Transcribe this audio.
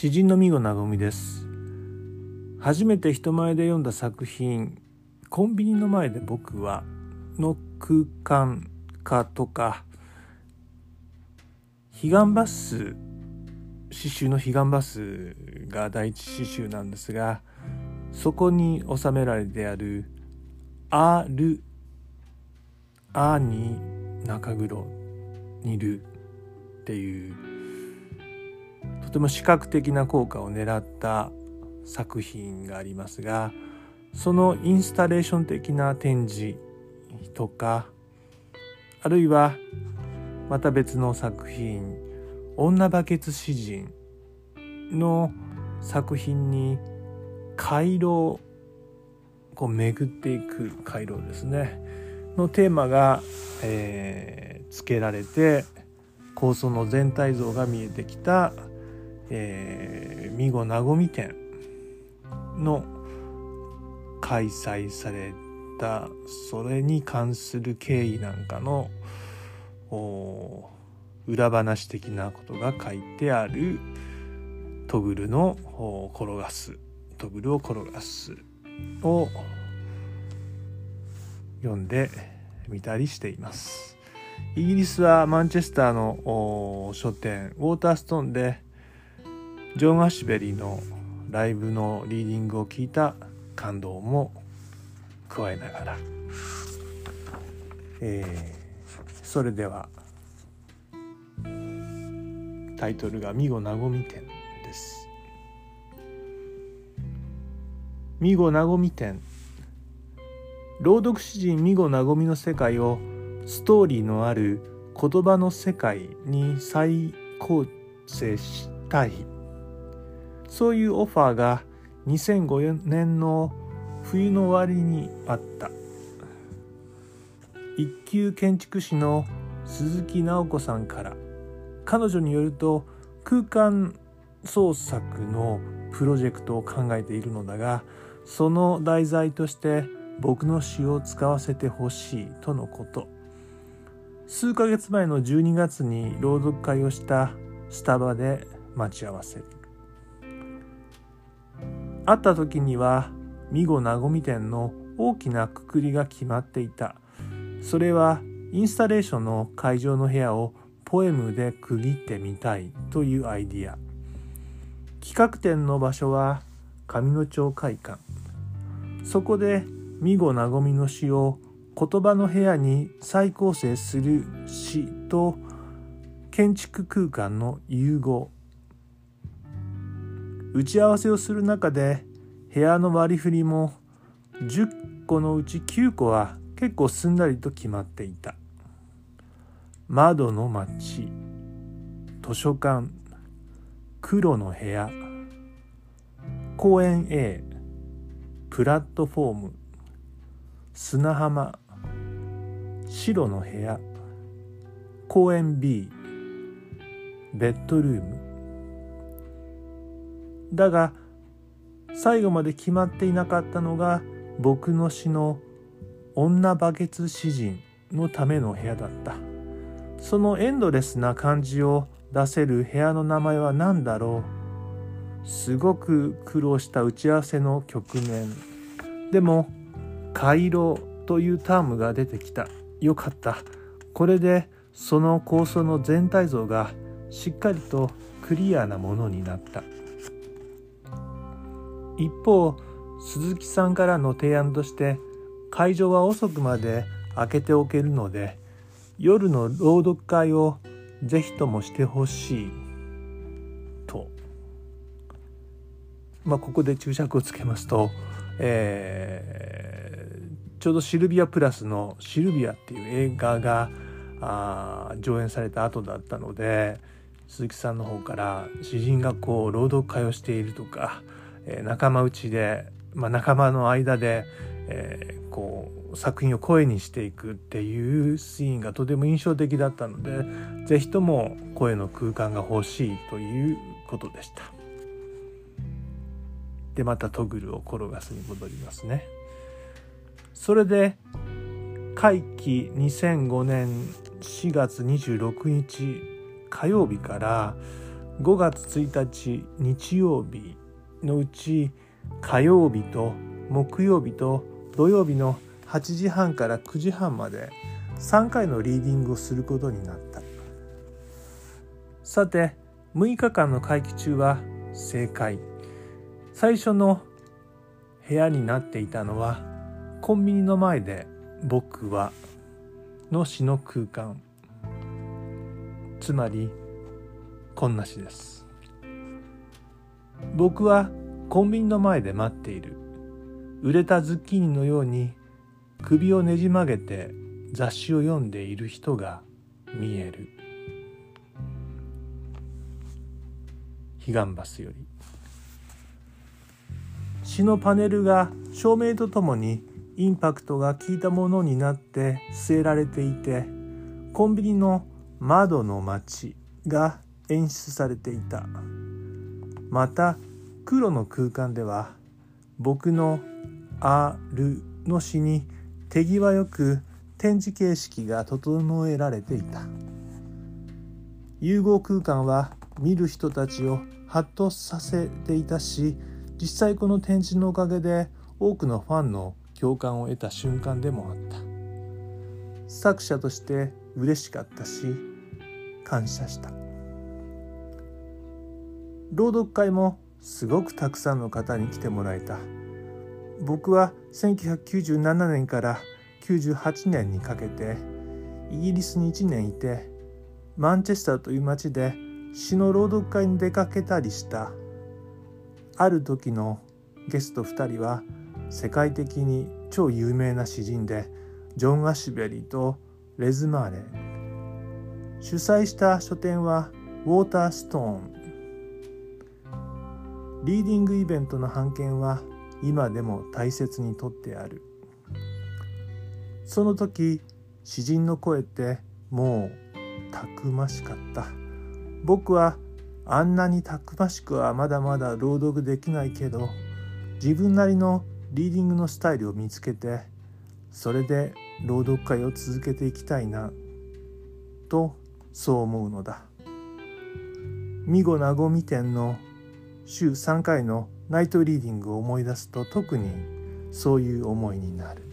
詩人の美子なごみです。初めて人前で読んだ作品「コンビニの前で僕は」の空間化とか彼岸バス詩集の彼岸バスが第一詩集なんですがそこに収められてある「ある」「あ」に中黒にるっていうとても視覚的な効果を狙った作品がありますがそのインスタレーション的な展示とかあるいはまた別の作品「女バケツ詩人」の作品に回廊こう巡っていく回廊ですね。のテーマが、えー、付けられて構想の全体像が見えてきた、えー、見なごみ展の開催されたそれに関する経緯なんかの裏話的なことが書いてあるトグルの転がすトグルを転がすを読んでみたりしています。イギリスはマンチェスターの書店ウォーターストーンでジョン・アシベリーのライブのリーディングを聞いた感動も加えながら、えー、それではタイトルが「見子なごみ展」です。見子なごみ展朗読詩人見子なごみの世界をストーリーのある言葉の世界に再構成したいそういうオファーが2005年の冬の終わりにあった。一級建築士の鈴木直子さんから。彼女によると空間創作のプロジェクトを考えているのだがその題材として僕の詩を使わせてほしいとのこと。数ヶ月前の12月に朗読会をしたスタバで待ち合わせ。会った時には見子なごみ店の大きなくくりが決まっていた。それはインスタレーションの会場の部屋をポエムで区切ってみたいというアイディア。企画展の場所は上野町会館。そこで見子なごみの詩を言葉の部屋に再構成する詩と建築空間の融合。打ち合わせをする中で部屋の割り振りも10個のうち9個は結構すんなりと決まっていた。窓の街図書館黒の部屋公園 A プラットフォーム砂浜白の部屋公園 B ベッドルーム。だが最後まで決まっていなかったのが僕の詩の女バケツ詩人のための部屋だった。そのエンドレスな感じを出せる部屋の名前は何だろう。すごく苦労した打ち合わせの局面。でも回廊というタームが出てきた。よかった。これでその構想の全体像がしっかりとクリアなものになった。一方鈴木さんからの提案として会場は遅くまで開けておけるので夜の朗読会をぜひともしてほしい。と。まあここで注釈をつけますと、えーちょうどシルビアプラスの「シルビア」っていう映画があ上演された後だったので鈴木さんの方から詩人がこう朗読会をしているとか、えー、仲間内で、まあ、仲間の間で、えー、こう作品を声にしていくっていうシーンがとても印象的だったので是非とも声の空間が欲しいということでした。でまたトグルを転がすに戻りますね。それで会期2005年4月26日火曜日から5月1日日曜日のうち火曜日と木曜日と土曜日の8時半から9時半まで3回のリーディングをすることになった。さて6日間の会期中は正解。最初の部屋になっていたのはコンビニの前で僕はの詩の空間。つまりこんな詩です。僕はコンビニの前で待っている。売れたズッキーニのように首をねじ曲げて雑誌を読んでいる人が見える。彼岸バスより。詩のパネルが照明とともにインパクトが効いたものになって据えられていてコンビニの窓の街が演出されていた。また黒の空間では僕の「ある」の詩に手際よく展示形式が整えられていた。融合空間は見る人たちをハッとさせていたし実際この展示のおかげで多くのファンの共感を得た瞬間でもあった。作者として嬉しかったし感謝した。朗読会もすごくたくさんの方に来てもらえた。僕は1997年から98年にかけてイギリスに1年いてマンチェスターという町で詩の朗読会に出かけたりした。ある時のゲスト2人は世界的に超有名な詩人でジョン・アシュベリーとレズ・マーレ主催した書店はウォーターストーン。リーディングイベントの版権は今でも大切にとってあるその時詩人の声ってもうたくましかった僕はあんなにたくましくはまだまだ朗読できないけど自分なりのリーディングのスタイルを見つけてそれで朗読会を続けていきたいなとそう思うのだ。ミゴなごみ店の週3回のナイトリーディングを思い出すと特にそういう思いになる。